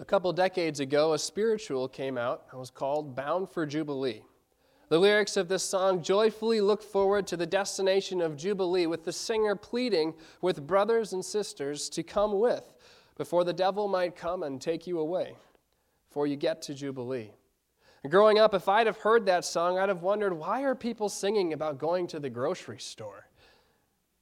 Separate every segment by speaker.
Speaker 1: A couple decades ago, a spiritual came out and was called Bound for Jubilee. The lyrics of this song joyfully look forward to the destination of Jubilee, with the singer pleading with brothers and sisters to come with before the devil might come and take you away, before you get to Jubilee. Growing up, if I'd have heard that song, I'd have wondered why are people singing about going to the grocery store?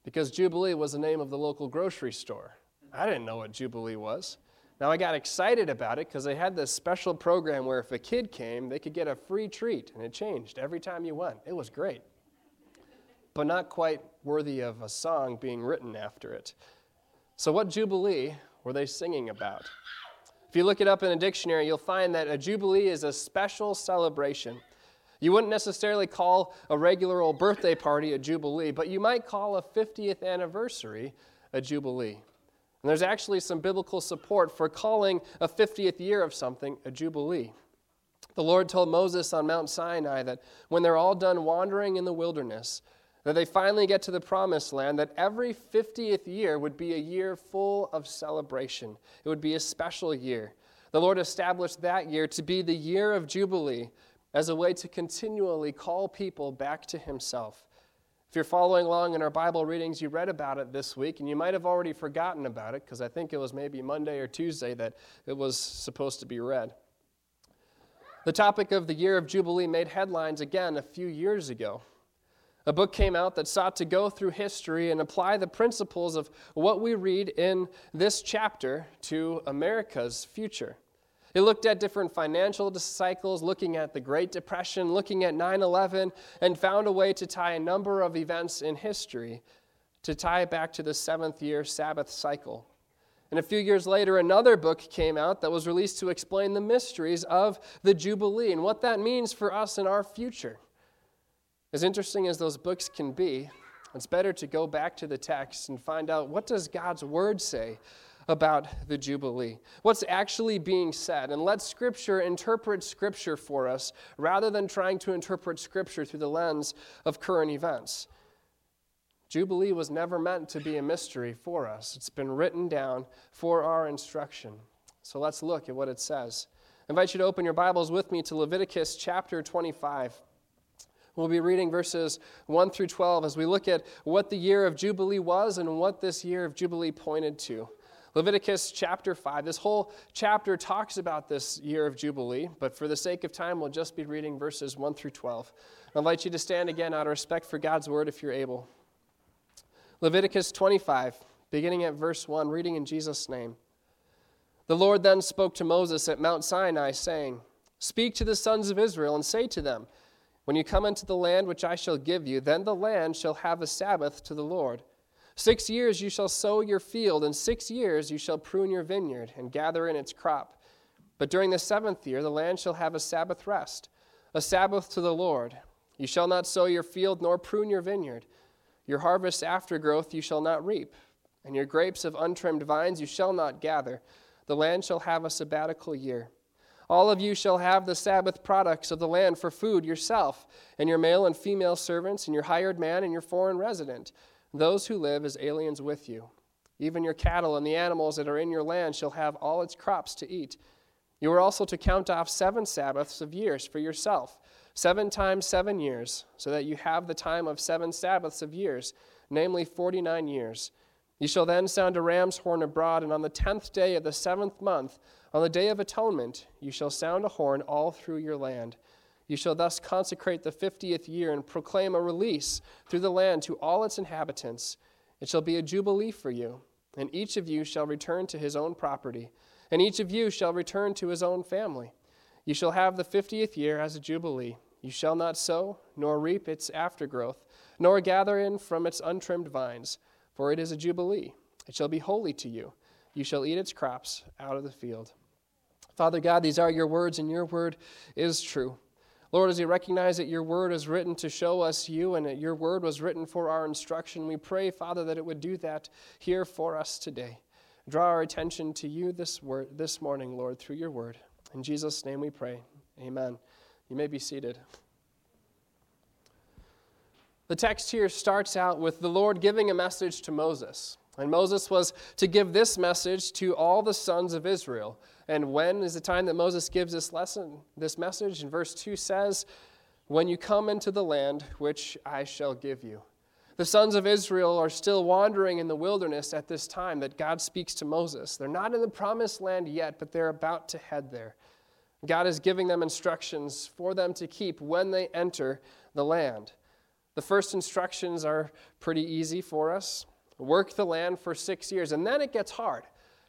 Speaker 1: Because Jubilee was the name of the local grocery store. I didn't know what Jubilee was. Now, I got excited about it because they had this special program where if a kid came, they could get a free treat, and it changed every time you went. It was great, but not quite worthy of a song being written after it. So, what Jubilee were they singing about? If you look it up in a dictionary, you'll find that a Jubilee is a special celebration. You wouldn't necessarily call a regular old birthday party a Jubilee, but you might call a 50th anniversary a Jubilee. And there's actually some biblical support for calling a 50th year of something a jubilee. The Lord told Moses on Mount Sinai that when they're all done wandering in the wilderness, that they finally get to the promised land, that every 50th year would be a year full of celebration. It would be a special year. The Lord established that year to be the year of Jubilee as a way to continually call people back to Himself. If you're following along in our Bible readings, you read about it this week, and you might have already forgotten about it because I think it was maybe Monday or Tuesday that it was supposed to be read. The topic of the year of Jubilee made headlines again a few years ago. A book came out that sought to go through history and apply the principles of what we read in this chapter to America's future. It looked at different financial cycles, looking at the Great Depression, looking at 9 11, and found a way to tie a number of events in history to tie it back to the seventh year Sabbath cycle. And a few years later, another book came out that was released to explain the mysteries of the Jubilee and what that means for us in our future. As interesting as those books can be, it's better to go back to the text and find out what does God's word say about the Jubilee, what's actually being said, and let Scripture interpret Scripture for us rather than trying to interpret Scripture through the lens of current events. Jubilee was never meant to be a mystery for us. It's been written down for our instruction. So let's look at what it says. I invite you to open your Bibles with me to Leviticus chapter 25. We'll be reading verses 1 through 12 as we look at what the year of Jubilee was and what this year of Jubilee pointed to. Leviticus chapter 5. This whole chapter talks about this year of Jubilee, but for the sake of time, we'll just be reading verses 1 through 12. I invite you to stand again out of respect for God's word if you're able. Leviticus 25, beginning at verse 1, reading in Jesus' name. The Lord then spoke to Moses at Mount Sinai, saying, Speak to the sons of Israel and say to them, When you come into the land which I shall give you, then the land shall have a Sabbath to the Lord. Six years you shall sow your field, and six years you shall prune your vineyard and gather in its crop. But during the seventh year the land shall have a Sabbath rest, a Sabbath to the Lord. You shall not sow your field nor prune your vineyard. Your harvest after growth you shall not reap, and your grapes of untrimmed vines you shall not gather. The land shall have a sabbatical year. All of you shall have the Sabbath products of the land for food yourself, and your male and female servants, and your hired man, and your foreign resident those who live as aliens with you. Even your cattle and the animals that are in your land shall have all its crops to eat. You are also to count off seven Sabbaths of years for yourself, seven times seven years, so that you have the time of seven Sabbaths of years, namely forty nine years. You shall then sound a ram's horn abroad, and on the tenth day of the seventh month, on the day of atonement, you shall sound a horn all through your land. You shall thus consecrate the fiftieth year and proclaim a release through the land to all its inhabitants. It shall be a jubilee for you, and each of you shall return to his own property, and each of you shall return to his own family. You shall have the fiftieth year as a jubilee. You shall not sow, nor reap its aftergrowth, nor gather in from its untrimmed vines, for it is a jubilee. It shall be holy to you. You shall eat its crops out of the field. Father God, these are your words, and your word is true. Lord, as we recognize that your word is written to show us you and that your word was written for our instruction, we pray, Father, that it would do that here for us today. Draw our attention to you this, word, this morning, Lord, through your word. In Jesus' name we pray. Amen. You may be seated. The text here starts out with the Lord giving a message to Moses. And Moses was to give this message to all the sons of Israel. And when is the time that Moses gives this lesson, this message? And verse 2 says, When you come into the land which I shall give you. The sons of Israel are still wandering in the wilderness at this time that God speaks to Moses. They're not in the promised land yet, but they're about to head there. God is giving them instructions for them to keep when they enter the land. The first instructions are pretty easy for us work the land for six years, and then it gets hard.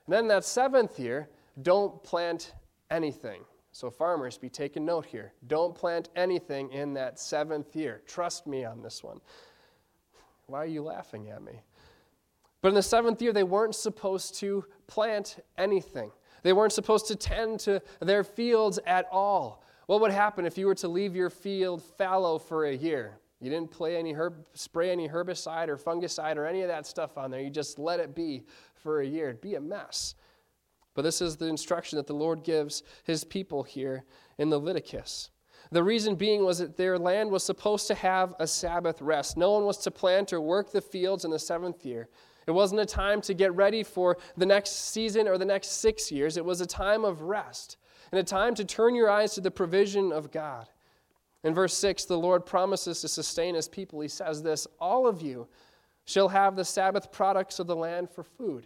Speaker 1: And then that seventh year, don't plant anything. So, farmers, be taking note here. Don't plant anything in that seventh year. Trust me on this one. Why are you laughing at me? But in the seventh year, they weren't supposed to plant anything. They weren't supposed to tend to their fields at all. What would happen if you were to leave your field fallow for a year? You didn't play any herb, spray any herbicide or fungicide or any of that stuff on there. You just let it be for a year. It'd be a mess. But this is the instruction that the Lord gives his people here in Leviticus. The reason being was that their land was supposed to have a Sabbath rest. No one was to plant or work the fields in the seventh year. It wasn't a time to get ready for the next season or the next six years. It was a time of rest and a time to turn your eyes to the provision of God. In verse 6, the Lord promises to sustain his people. He says this All of you shall have the Sabbath products of the land for food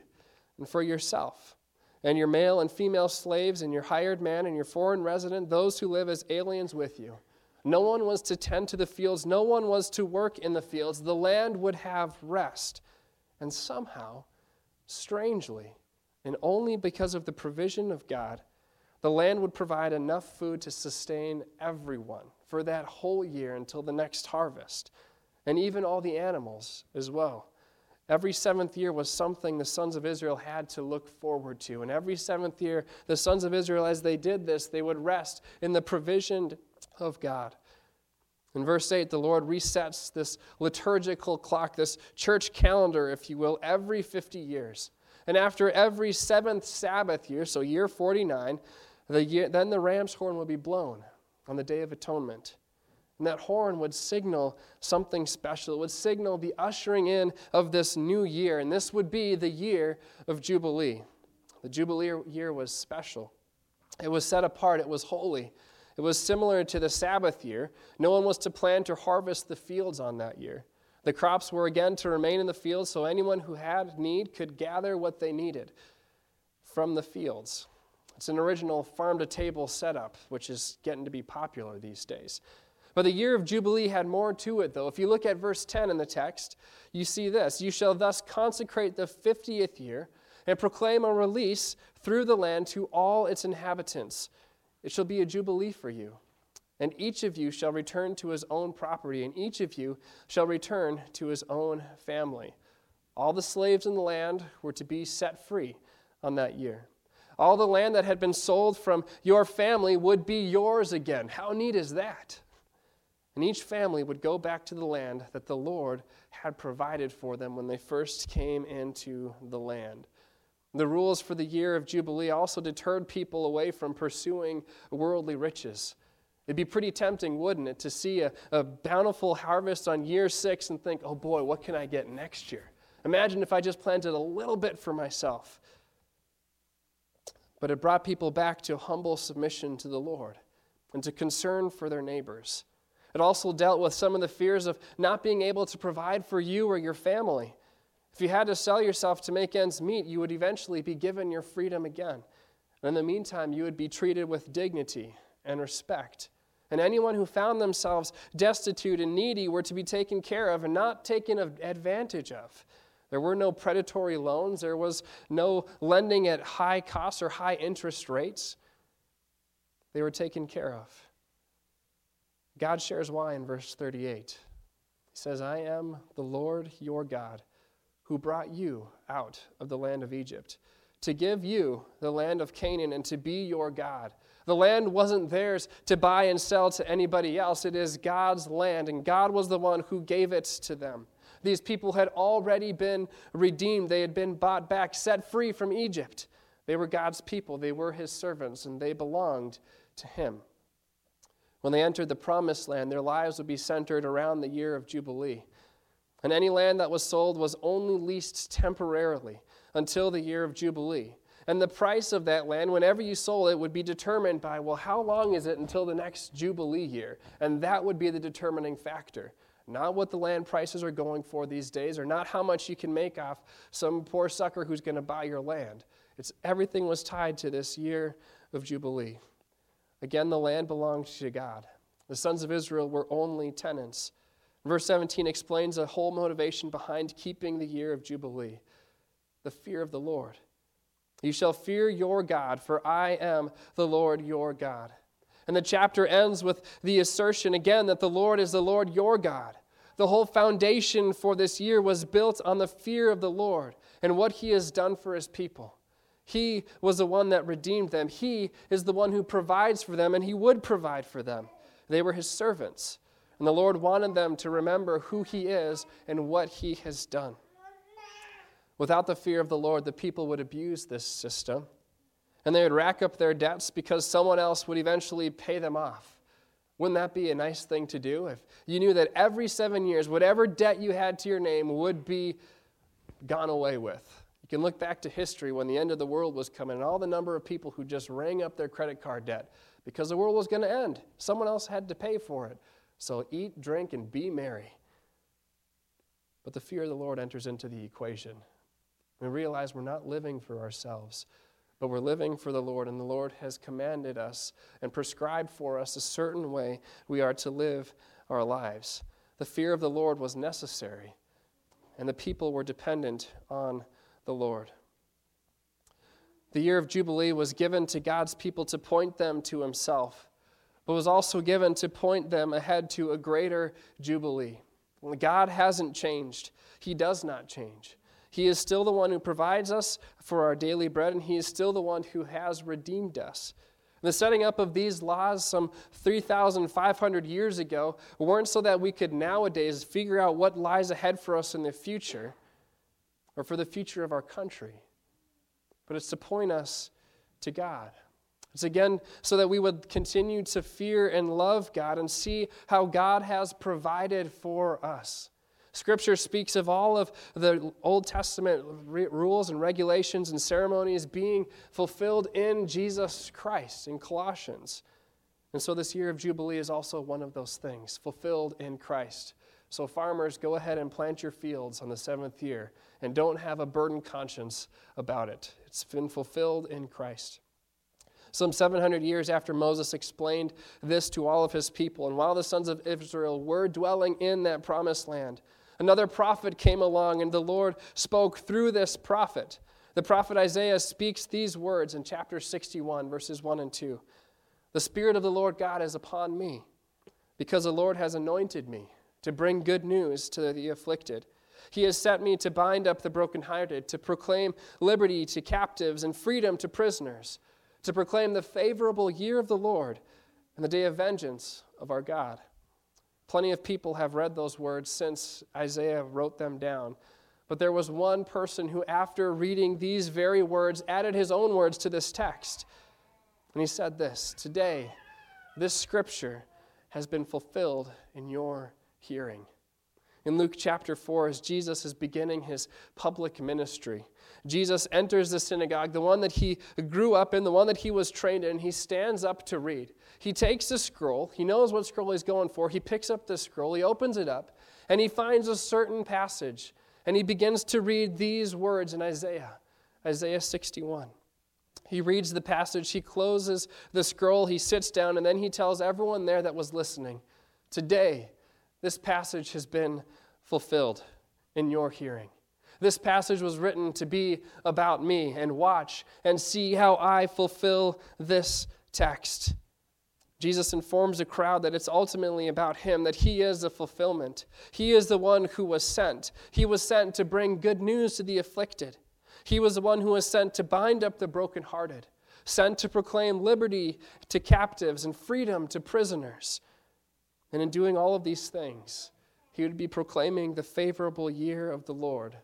Speaker 1: and for yourself and your male and female slaves, and your hired man, and your foreign resident, those who live as aliens with you. No one was to tend to the fields, no one was to work in the fields. The land would have rest. And somehow, strangely, and only because of the provision of God, the land would provide enough food to sustain everyone for that whole year until the next harvest, and even all the animals as well. Every seventh year was something the sons of Israel had to look forward to. And every seventh year, the sons of Israel, as they did this, they would rest in the provision of God. In verse 8, the Lord resets this liturgical clock, this church calendar, if you will, every 50 years. And after every seventh Sabbath year, so year 49, the year, then the ram's horn will be blown on the Day of Atonement. And that horn would signal something special. It would signal the ushering in of this new year. And this would be the year of Jubilee. The Jubilee year was special, it was set apart, it was holy. It was similar to the Sabbath year. No one was to plant or harvest the fields on that year. The crops were again to remain in the fields, so anyone who had need could gather what they needed from the fields. It's an original farm to table setup, which is getting to be popular these days. But the year of Jubilee had more to it, though. If you look at verse 10 in the text, you see this You shall thus consecrate the 50th year and proclaim a release through the land to all its inhabitants. It shall be a Jubilee for you. And each of you shall return to his own property, and each of you shall return to his own family. All the slaves in the land were to be set free on that year. All the land that had been sold from your family would be yours again. How neat is that? And each family would go back to the land that the Lord had provided for them when they first came into the land. The rules for the year of Jubilee also deterred people away from pursuing worldly riches. It'd be pretty tempting, wouldn't it, to see a, a, bountiful harvest on year six and think, oh boy, what can I get next year? Imagine if I just planted a little bit for myself. But it brought people back to humble submission to the Lord and to concern for their neighbors. It also dealt with some of the fears of not being able to provide for you or your family. If you had to sell yourself to make ends meet, you would eventually be given your freedom again. And in the meantime, you would be treated with dignity and respect. And anyone who found themselves destitute and needy were to be taken care of and not taken advantage of. There were no predatory loans, there was no lending at high costs or high interest rates. They were taken care of. God shares why in verse 38. He says, I am the Lord your God who brought you out of the land of Egypt to give you the land of Canaan and to be your God. The land wasn't theirs to buy and sell to anybody else. It is God's land, and God was the one who gave it to them. These people had already been redeemed, they had been bought back, set free from Egypt. They were God's people, they were his servants, and they belonged to him. When they entered the promised land, their lives would be centered around the year of Jubilee. And any land that was sold was only leased temporarily until the year of Jubilee. And the price of that land, whenever you sold it, would be determined by, well, how long is it until the next Jubilee year? And that would be the determining factor. Not what the land prices are going for these days, or not how much you can make off some poor sucker who's going to buy your land. It's everything was tied to this year of Jubilee. Again, the land belonged to God. The sons of Israel were only tenants. Verse 17 explains the whole motivation behind keeping the year of Jubilee the fear of the Lord. You shall fear your God, for I am the Lord your God. And the chapter ends with the assertion again that the Lord is the Lord your God. The whole foundation for this year was built on the fear of the Lord and what he has done for his people. He was the one that redeemed them. He is the one who provides for them, and he would provide for them. They were his servants. And the Lord wanted them to remember who He is and what He has done. Without the fear of the Lord, the people would abuse this system and they would rack up their debts because someone else would eventually pay them off. Wouldn't that be a nice thing to do if you knew that every seven years, whatever debt you had to your name would be gone away with? Can look back to history when the end of the world was coming and all the number of people who just rang up their credit card debt because the world was going to end. Someone else had to pay for it. So eat, drink, and be merry. But the fear of the Lord enters into the equation. We realize we're not living for ourselves, but we're living for the Lord, and the Lord has commanded us and prescribed for us a certain way we are to live our lives. The fear of the Lord was necessary, and the people were dependent on the Lord. The year of Jubilee was given to God's people to point them to Himself but was also given to point them ahead to a greater Jubilee. God hasn't changed, He does not change. He is still the one who provides us for our daily bread, and He is still the one who has redeemed us. The setting up of these laws some 3,500 years ago weren't so that we could nowadays figure out what lies ahead for us in the future or for the future of our country, but it's to point us to God. It's again so that we would continue to fear and love God and see how God has provided for us. Scripture speaks of all of the Old Testament rules and regulations and ceremonies being fulfilled in Jesus Christ in Colossians. And so this year of Jubilee is also one of those things, fulfilled in Christ. So, farmers, go ahead and plant your fields on the seventh year and don't have a burdened conscience about it. It's been fulfilled in Christ. Some 700 years after Moses explained this to all of his people, and while the sons of Israel were dwelling in that promised land, another prophet came along, and the Lord spoke through this prophet. The prophet Isaiah speaks these words in chapter 61, verses 1 and 2. The Spirit of the Lord God is upon me, because the Lord has anointed me to bring good news to the afflicted. He has sent me to bind up the brokenhearted, to proclaim liberty to captives and freedom to prisoners to proclaim the favorable year of the Lord and the day of vengeance of our God. Plenty of people have read those words since Isaiah wrote them down. But there was one person who, after reading these very words, added his own words to this text. And he said this Today, this scripture has been fulfilled in your hearing. In Luke chapter 4, as Jesus is beginning his public ministry, Jesus enters the synagogue, the one that he grew up in, the one that he was trained in. He stands up to read. He takes the scroll. He knows what scroll he's going for. He picks up the scroll. He opens it up, and he finds a certain passage. And he begins to read these words in Isaiah, Isaiah 61. He reads the passage, he closes the scroll, he sits down, and then he tells everyone there that was listening, Today, this passage has been fulfilled in your hearing. This passage was written to be about me, and watch and see how I fulfill this text. Jesus informs the crowd that it's ultimately about him, that he is the fulfillment. He is the one who was sent. He was sent to bring good news to the afflicted. He was the one who was sent to bind up the brokenhearted, sent to proclaim liberty to captives and freedom to prisoners. And in doing all of these things, he would be proclaiming the favorable year of the Lord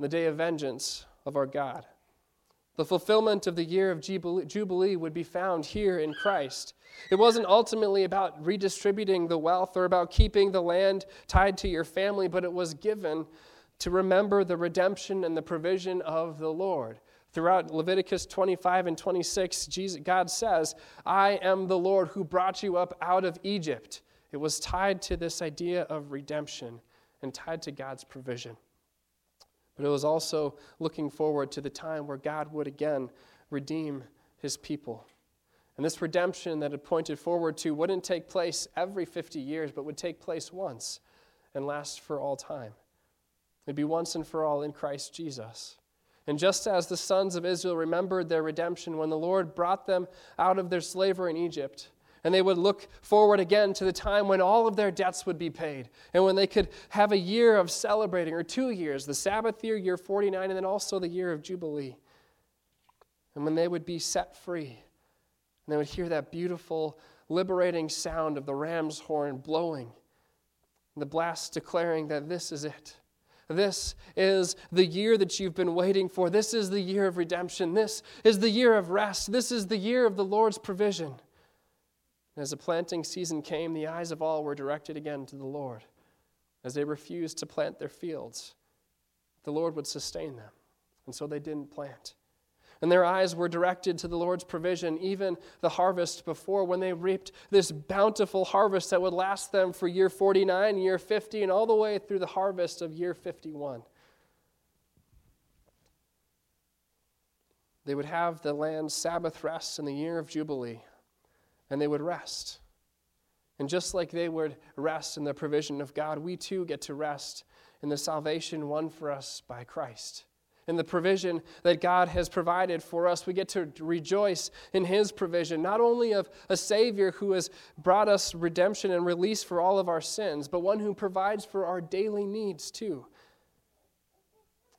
Speaker 1: the day of vengeance of our God. The fulfillment of the year of Jubilee would be found here in Christ. It wasn't ultimately about redistributing the wealth or about keeping the land tied to your family, but it was given to remember the redemption and the provision of the Lord. Throughout Leviticus 25 and 26, Jesus, God says, I am the Lord who brought you up out of Egypt. It was tied to this idea of redemption and tied to God's provision. But it was also looking forward to the time where God would again redeem his people. And this redemption that it pointed forward to wouldn't take place every 50 years, but would take place once and last for all time. It'd be once and for all in Christ Jesus. And just as the sons of Israel remembered their redemption when the Lord brought them out of their slavery in Egypt, and they would look forward again to the time when all of their debts would be paid, and when they could have a year of celebrating, or two years the Sabbath year, year 49, and then also the year of Jubilee. And when they would be set free, and they would hear that beautiful, liberating sound of the ram's horn blowing, the blast declaring that this is it. This is the year that you've been waiting for. This is the year of redemption. This is the year of rest. This is the year of the Lord's provision. As the planting season came, the eyes of all were directed again to the Lord. As they refused to plant their fields, the Lord would sustain them. And so they didn't plant and their eyes were directed to the Lord's provision, even the harvest before, when they reaped this bountiful harvest that would last them for year 49, year 50, and all the way through the harvest of year 51. They would have the land's Sabbath rest in the year of Jubilee, and they would rest. And just like they would rest in the provision of God, we too get to rest in the salvation won for us by Christ in the provision that God has provided for us. We get to rejoice in His provision, not only of a Savior who has brought us redemption and release for all of our sins, but one who provides for our daily needs too.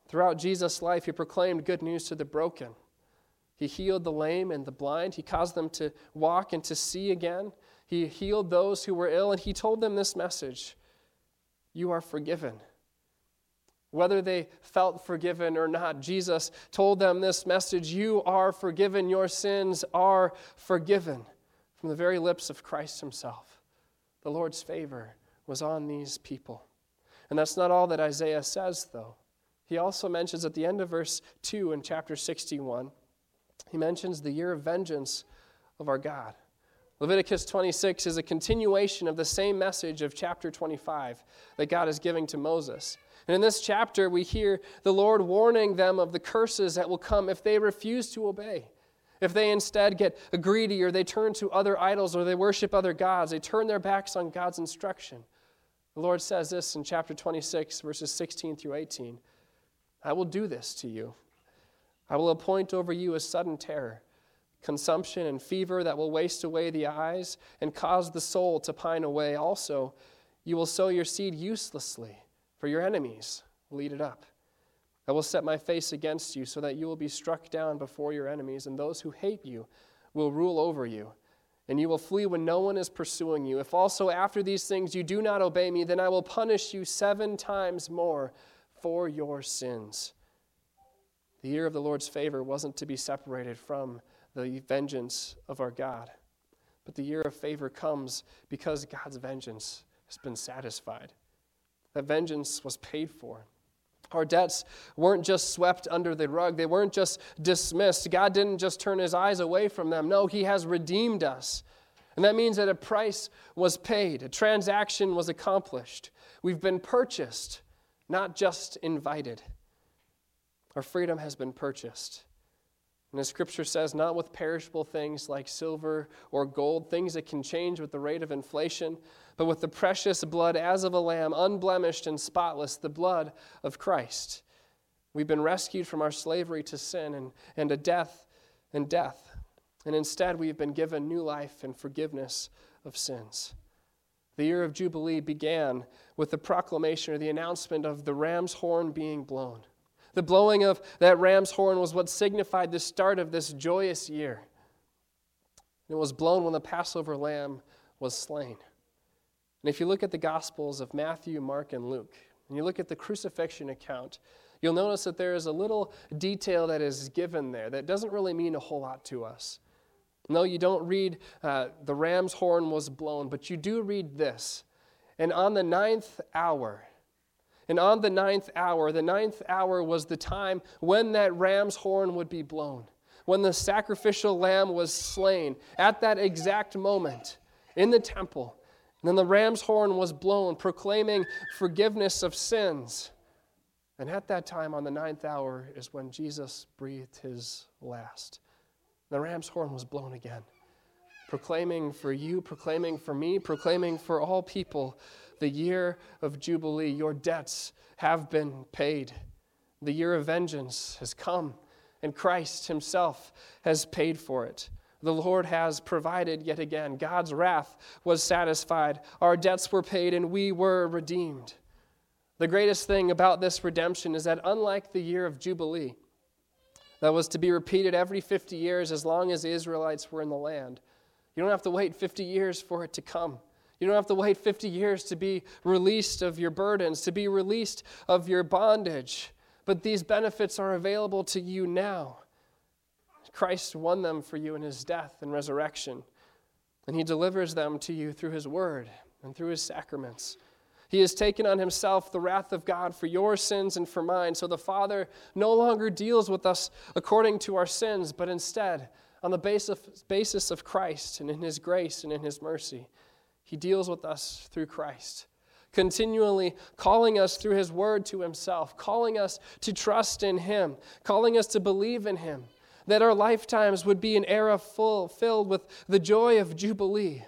Speaker 1: Throughout Jesus' life, He proclaimed good news to the broken. He healed the lame and the blind. He caused them to walk and to see again. He healed those who were ill, and He told them this message You are forgiven whether they felt forgiven or not. Jesus told them this message You are forgiven, your sins are forgiven. From the very lips of Christ Himself. The Lord's favor was on these people. And that's not all that Isaiah says, though. He also mentions at the end of verse 2 in chapter 61, he mentions the year of vengeance of our God. Leviticus 26 is a continuation of the same message of chapter 25 that God is giving to Moses. And in this chapter, we hear the Lord warning them of the curses that will come if they refuse to obey. If they instead get greedy or they turn to other idols or they worship other gods, they turn their backs on God's instruction. The Lord says this in chapter 26, verses 16 through 18 I will do this to you. I will appoint over you a sudden terror, consumption and fever that will waste away the eyes and cause the soul to pine away. Also, you will sow your seed uselessly for your enemies will eat it up. I will set my face against you so that you will be struck down before your enemies, and those who hate you will rule over you. And you will flee when no one is pursuing you. If also after these things you do not obey me, then I will punish you seven times more for your sins. The year of the Lord's favor wasn't to be separated from the vengeance of our God. But the year of favor comes because God's vengeance has been satisfied that vengeance was paid for. Our debts weren't just swept under the rug, they weren't just dismissed. God didn't just turn his eyes away from them. No, he has redeemed us. And that means that a price was paid, a transaction was accomplished. We've been purchased, not just invited. Our freedom has been purchased. And as scripture says, not with perishable things like silver or gold, things that can change with the rate of inflation, but with the precious blood as of a lamb, unblemished and spotless, the blood of Christ. We've been rescued from our slavery to sin and, and to death and death. And instead, we've been given new life and forgiveness of sins. The year of Jubilee began with the proclamation or the announcement of the ram's horn being blown. The blowing of that ram's horn was what signified the start of this joyous year. It was blown when the Passover lamb was slain. And if you look at the Gospels of Matthew, Mark, and Luke, and you look at the crucifixion account, you'll notice that there is a little detail that is given there that doesn't really mean a whole lot to us. No, you don't read uh, the ram's horn was blown, but you do read this. And on the ninth hour, and on the ninth hour, the ninth hour was the time when that ram's horn would be blown, when the sacrificial lamb was slain. At that exact moment in the temple, and then the ram's horn was blown, proclaiming forgiveness of sins. And at that time, on the ninth hour, is when Jesus breathed his last. The ram's horn was blown again, proclaiming for you, proclaiming for me, proclaiming for all people the year of Jubilee. Your debts have been paid. The year of vengeance has come, and Christ himself has paid for it. The Lord has provided yet again. God's wrath was satisfied. Our debts were paid, and we were redeemed. The greatest thing about this redemption is that, unlike the year of Jubilee, that was to be repeated every 50 years as long as the Israelites were in the land. You don't have to wait 50 years for it to come. You don't have to wait 50 years to be released of your burdens, to be released of your bondage. But these benefits are available to you now. Christ won them for you in his death and resurrection, and he delivers them to you through his word and through his sacraments. He has taken on himself the wrath of God for your sins and for mine. So the Father no longer deals with us according to our sins, but instead on the basis of Christ and in his grace and in his mercy. He deals with us through Christ, continually calling us through his word to himself, calling us to trust in him, calling us to believe in him, that our lifetimes would be an era full, filled with the joy of Jubilee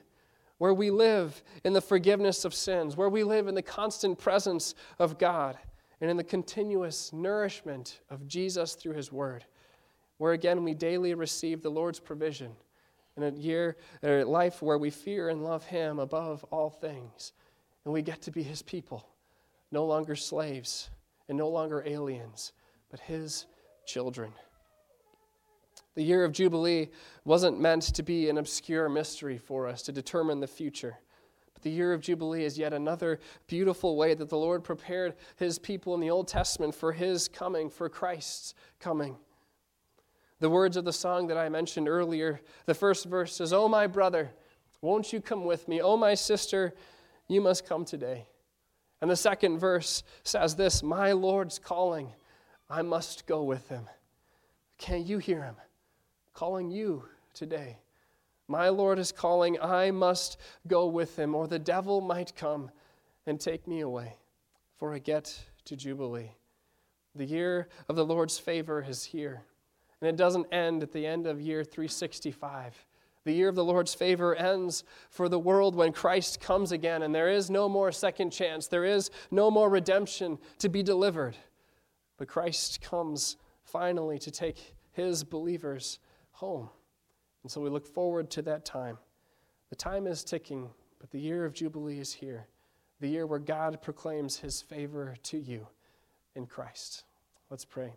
Speaker 1: where we live in the forgiveness of sins, where we live in the constant presence of God, and in the continuous nourishment of Jesus through His Word, where again we daily receive the Lord's provision in a year, a life where we fear and love Him above all things, and we get to be His people, no longer slaves and no longer aliens, but His children. The year of Jubilee wasn't meant to be an obscure mystery for us to determine the future. But the year of Jubilee is yet another beautiful way that the Lord prepared his people in the Old Testament for his coming, for Christ's coming. The words of the song that I mentioned earlier, the first verse says, Oh, my brother, won't you come with me? Oh, my sister, you must come today. And the second verse says this My Lord's calling, I must go with him. Can't you hear him? calling you today. My Lord is calling, I must go with him, or the devil might come and take me away, for I get to Jubilee. The year of the Lord's favor is here, and it doesn't end at the end of year 365. The year of the Lord's favor ends for the world when Christ comes again, and there is no more second chance. There is no more redemption to be delivered. But Christ comes finally to take his believers home. And so we look forward to that time. The time is ticking, but the year of Jubilee is here, the year where God proclaims his favor to you in Christ. Let's pray.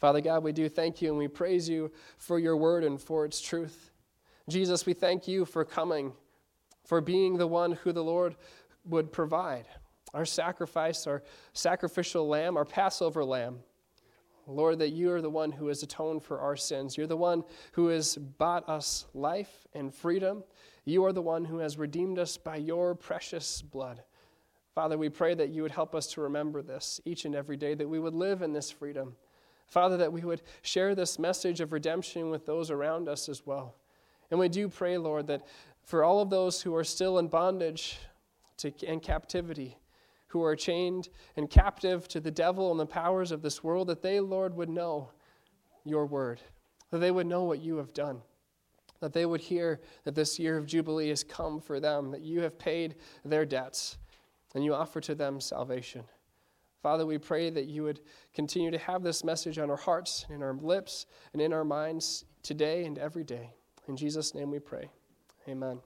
Speaker 1: Father God, we do thank you and we praise you for your word and for its truth. Jesus, we thank you for coming, for being the one who the Lord would provide. Our sacrifice, our sacrificial lamb, our Passover lamb. Lord, that you are the one who has atoned for our sins. You're the one who has bought us life and freedom. You are the one who has redeemed us by your precious blood. Father, we pray that you would help us to remember this each and every day, that we would live in this freedom. Father, that we would share this message of redemption with those around us as well. And we do pray, Lord, that for all of those who are still in bondage to, and captivity, who are chained and captive to the devil and the powers of this world, that they, Lord, would know your word, that they would know what you have done, that they would hear that this year of Jubilee has come for them, that you have paid their debts, and you offer to them salvation. Father, we pray that you would continue to have this message on our hearts, and in our lips, and in our minds today and every day. In Jesus' name we pray. Amen.